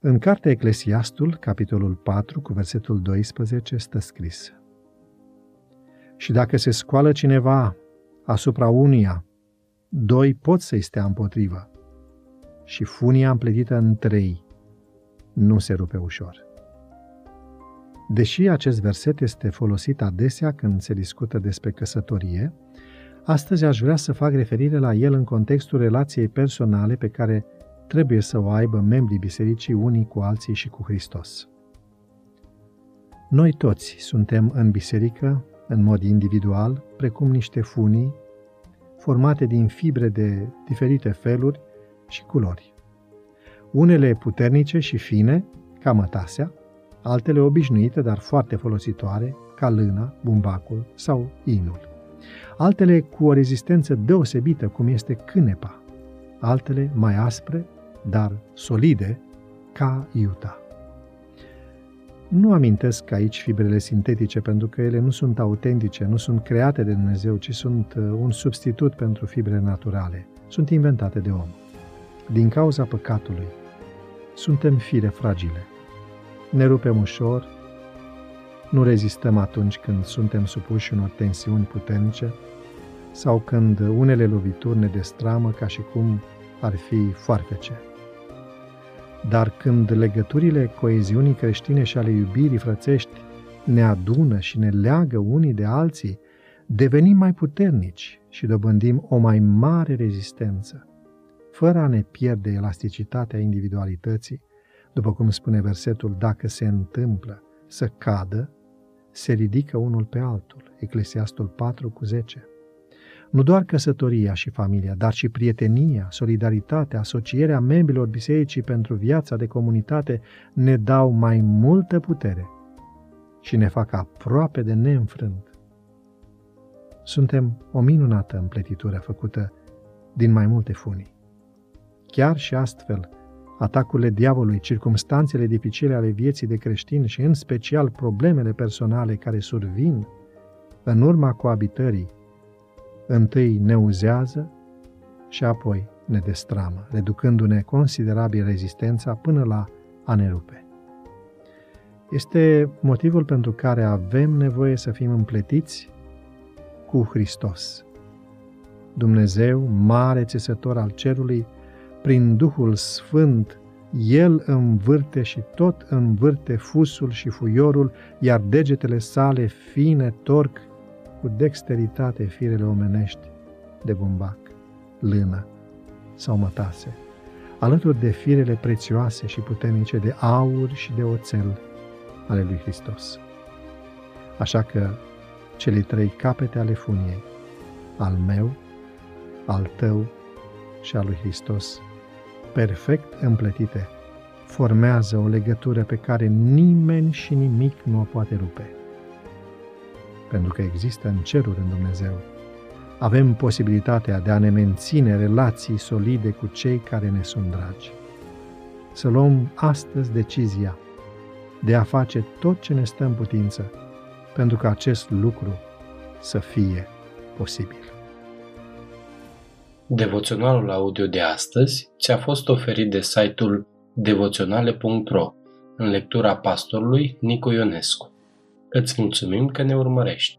În cartea Eclesiastul, capitolul 4, cu versetul 12, stă scris Și dacă se scoală cineva asupra unia, doi pot să-i stea împotrivă și funia împletită în trei nu se rupe ușor. Deși acest verset este folosit adesea când se discută despre căsătorie, astăzi aș vrea să fac referire la el în contextul relației personale pe care trebuie să o aibă membrii bisericii unii cu alții și cu Hristos. Noi toți suntem în biserică, în mod individual, precum niște funii, formate din fibre de diferite feluri și culori. Unele puternice și fine, ca mătasea, altele obișnuite, dar foarte folositoare, ca lâna, bumbacul sau inul. Altele cu o rezistență deosebită, cum este cânepa, altele mai aspre, dar solide, ca iuta. Nu amintesc aici fibrele sintetice pentru că ele nu sunt autentice, nu sunt create de Dumnezeu, ci sunt uh, un substitut pentru fibrele naturale. Sunt inventate de om. Din cauza păcatului, suntem fire fragile. Ne rupem ușor, nu rezistăm atunci când suntem supuși unor tensiuni puternice sau când unele lovituri ne destramă ca și cum ar fi foarfece. Dar când legăturile coeziunii creștine și ale iubirii frățești ne adună și ne leagă unii de alții, devenim mai puternici și dobândim o mai mare rezistență, fără a ne pierde elasticitatea individualității, după cum spune versetul, dacă se întâmplă să cadă, se ridică unul pe altul. Eclesiastul 4 cu 10. Nu doar căsătoria și familia, dar și prietenia, solidaritatea, asocierea membrilor bisericii pentru viața de comunitate ne dau mai multă putere și ne fac aproape de neînfrânt. Suntem o minunată împletitură făcută din mai multe funii. Chiar și astfel, atacurile diavolului, circumstanțele dificile ale vieții de creștin și în special problemele personale care survin în urma coabitării, întâi ne uzează și apoi ne destramă, reducându-ne considerabil rezistența până la a ne rupe. Este motivul pentru care avem nevoie să fim împletiți cu Hristos. Dumnezeu, mare țesător al cerului, prin Duhul Sfânt, El învârte și tot învârte fusul și fuiorul, iar degetele sale fine torc cu dexteritate firele omenești de bumbac, lână sau mătase, alături de firele prețioase și puternice de aur și de oțel ale lui Hristos. Așa că cele trei capete ale funiei, al meu, al tău și al lui Hristos, perfect împletite, formează o legătură pe care nimeni și nimic nu o poate rupe. Pentru că există în ceruri în Dumnezeu, avem posibilitatea de a ne menține relații solide cu cei care ne sunt dragi. Să luăm astăzi decizia de a face tot ce ne stă în putință pentru că acest lucru să fie posibil. Devoționalul audio de astăzi ți-a fost oferit de site-ul devoționale.ro în lectura pastorului Nicu Ionescu. Îți mulțumim că ne urmărești!